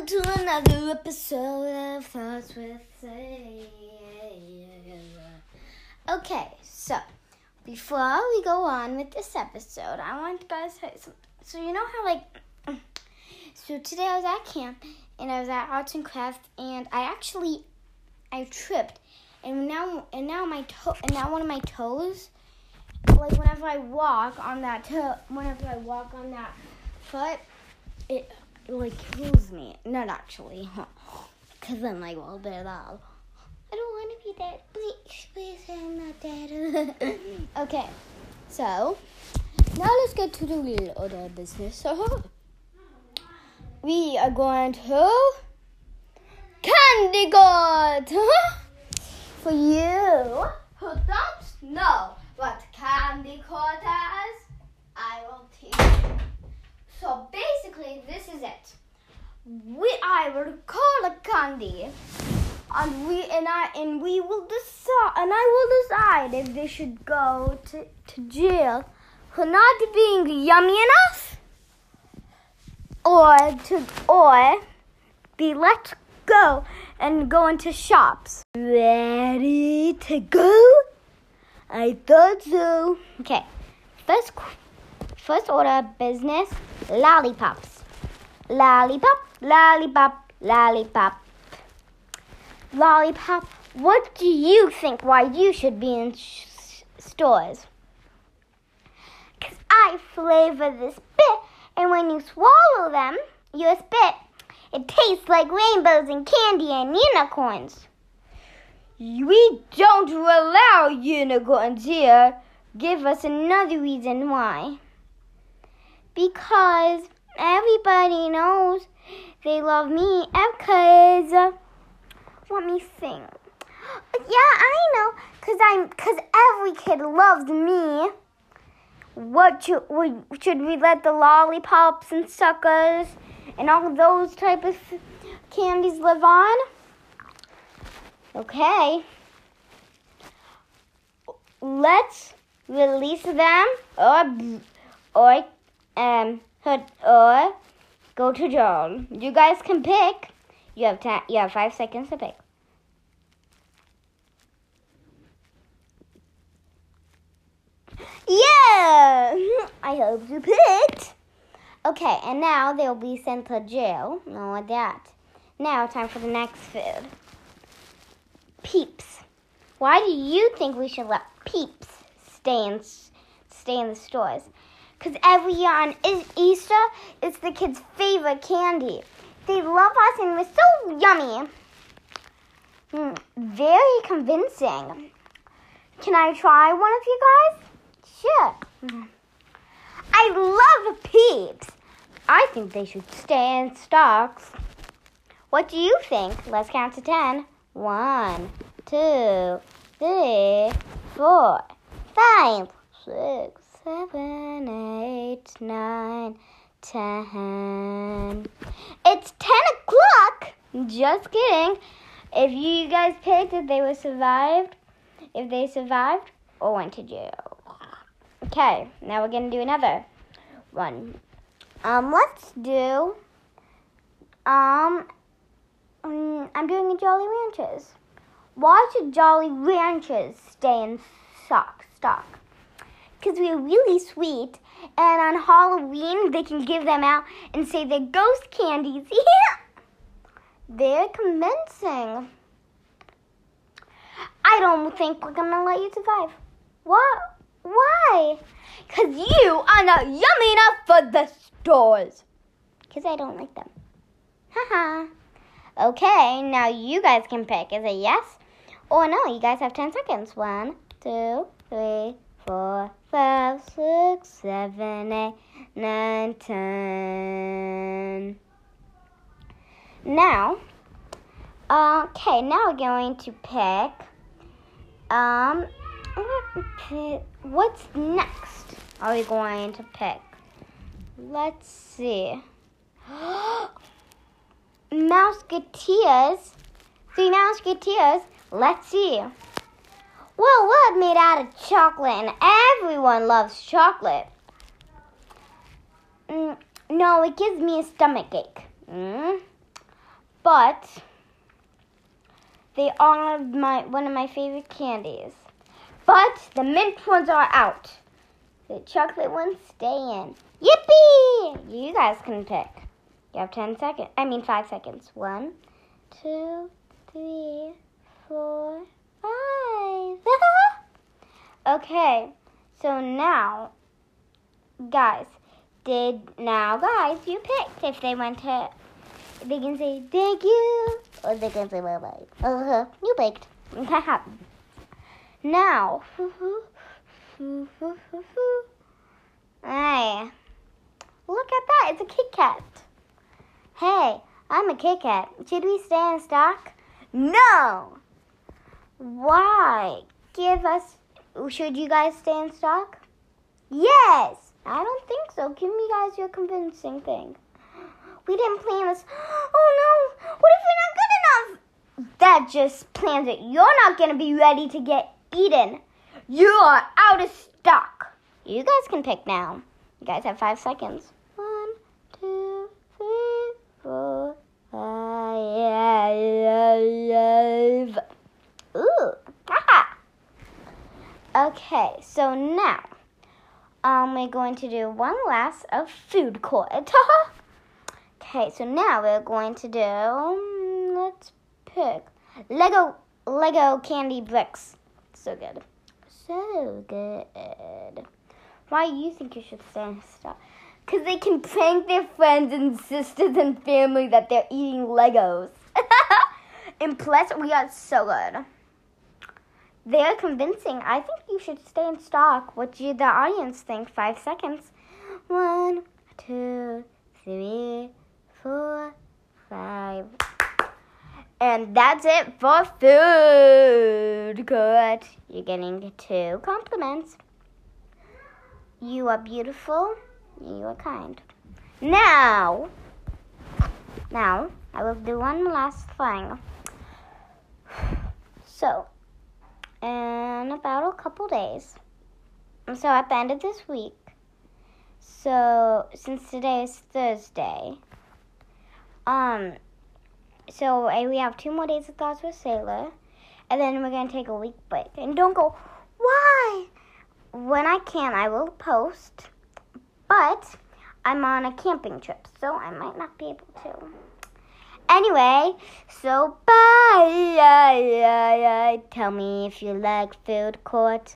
welcome to another episode of Thoughts with Say. Okay, so before we go on with this episode, I want to guys say some. So you know how like, so today I was at camp and I was at arts and crafts and I actually, I tripped and now and now my toe and now one of my toes, like whenever I walk on that toe, whenever I walk on that foot, it like kills me. Not actually, because I'm like, well, dead off. I don't want to be dead. Please, please, I'm not dead. okay, so now let's get to the real other business. So uh-huh. we are going to Candy Court uh-huh. for you who don't know what Candy Court is. I will teach. So basically, this is it. We I will call a candy, and we and I and we will decide, and I will decide if they should go to, to jail for not being yummy enough, or to or be let go and go into shops. Ready to go? I thought so. Okay, first first order business lollipops. Lollipop, lollipop, lollipop. Lollipop, what do you think why you should be in sh- stores? Because I flavor this bit, and when you swallow them, your spit, it tastes like rainbows and candy and unicorns. We don't allow unicorns here. Give us another reason why because everybody knows they love me because let me think. Yeah i know because i'm because every kid loves me. What should we should we let the lollipops and suckers and all those type of candies live on? Okay. Let's release them or or um, or go to Joel. You guys can pick. You have ten, you have five seconds to pick. Yeah, I hope you picked. Okay, and now they'll be sent to jail. No, that. Now, time for the next food. Peeps. Why do you think we should let Peeps stay in stay in the stores? Because every year on Easter, it's the kids' favorite candy. They love us and we're so yummy. Mm, very convincing. Can I try one of you guys? Sure. Mm. I love peeps. I think they should stay in stocks. What do you think? Let's count to ten. One, two, three, four, five, six, seven, eight, nine, ten. It's ten o'clock. Just kidding. If you guys picked if they were survived, if they survived or went to jail. Okay, now we're gonna do another one. Um, let's do. Um, um I'm doing a Jolly Ranchers. Why should Jolly Ranchers stay in stock? Stock because we're really sweet. And on Halloween, they can give them out and say they're ghost candies. they're commencing. I don't think we're gonna let you survive. What? Why? Because you are not yummy enough for the stores. Because I don't like them. Haha. okay, now you guys can pick. Is it yes or no? You guys have 10 seconds. One, two, three, four, five, six, seven, eight, nine, ten. Now, okay, now we're going to pick. Um, what's next? Are we going to pick? Let's see. Mouseketeers. Three Mouseketeers. Let's see. Well, what made out of chocolate, and everyone loves chocolate. Mm, no, it gives me a stomach ache. Mm. but they are my one of my favorite candies. But the mint ones are out. The chocolate ones stay in. Yippee! You guys can pick. You have 10 seconds. I mean, 5 seconds. One, two, three, four, five. Okay, so now, guys, did now, guys, you picked if they went to. They can say thank you, or they can say bye bye. Uh-huh, you picked. now, hey, look at that! It's a Kit Kat. Hey, I'm a Kit Kat. Should we stay in stock? No. Why? Give us. Should you guys stay in stock? Yes. I don't think so. Give me guys your convincing thing. We didn't plan this. Oh no! What if you're not good enough? That just plans it. You're not gonna be ready to get eaten. You are out of stock. You guys can pick now. You guys have five seconds. One, two, three, four, five. Ooh. Ah. So now um, we're going to do one last of food court. okay, so now we're going to do, um, let's pick Lego Lego candy bricks. So good. So good. Why do you think you should stand still? Because they can prank their friends and sisters and family that they're eating Legos. and plus, we are so good. They're convincing. I think you should stay in stock. What do the audience think? Five seconds. One, two, three, four, five. And that's it for food court. You're getting two compliments. You are beautiful. You are kind. Now, now I will do one last thing. So, in about a couple days. So at the end of this week, so since today is Thursday, um, so we have two more days of thoughts with Sailor, and then we're gonna take a week break. And don't go, why? When I can, I will post, but I'm on a camping trip, so I might not be able to. Anyway, so bye. Tell me if you like food court.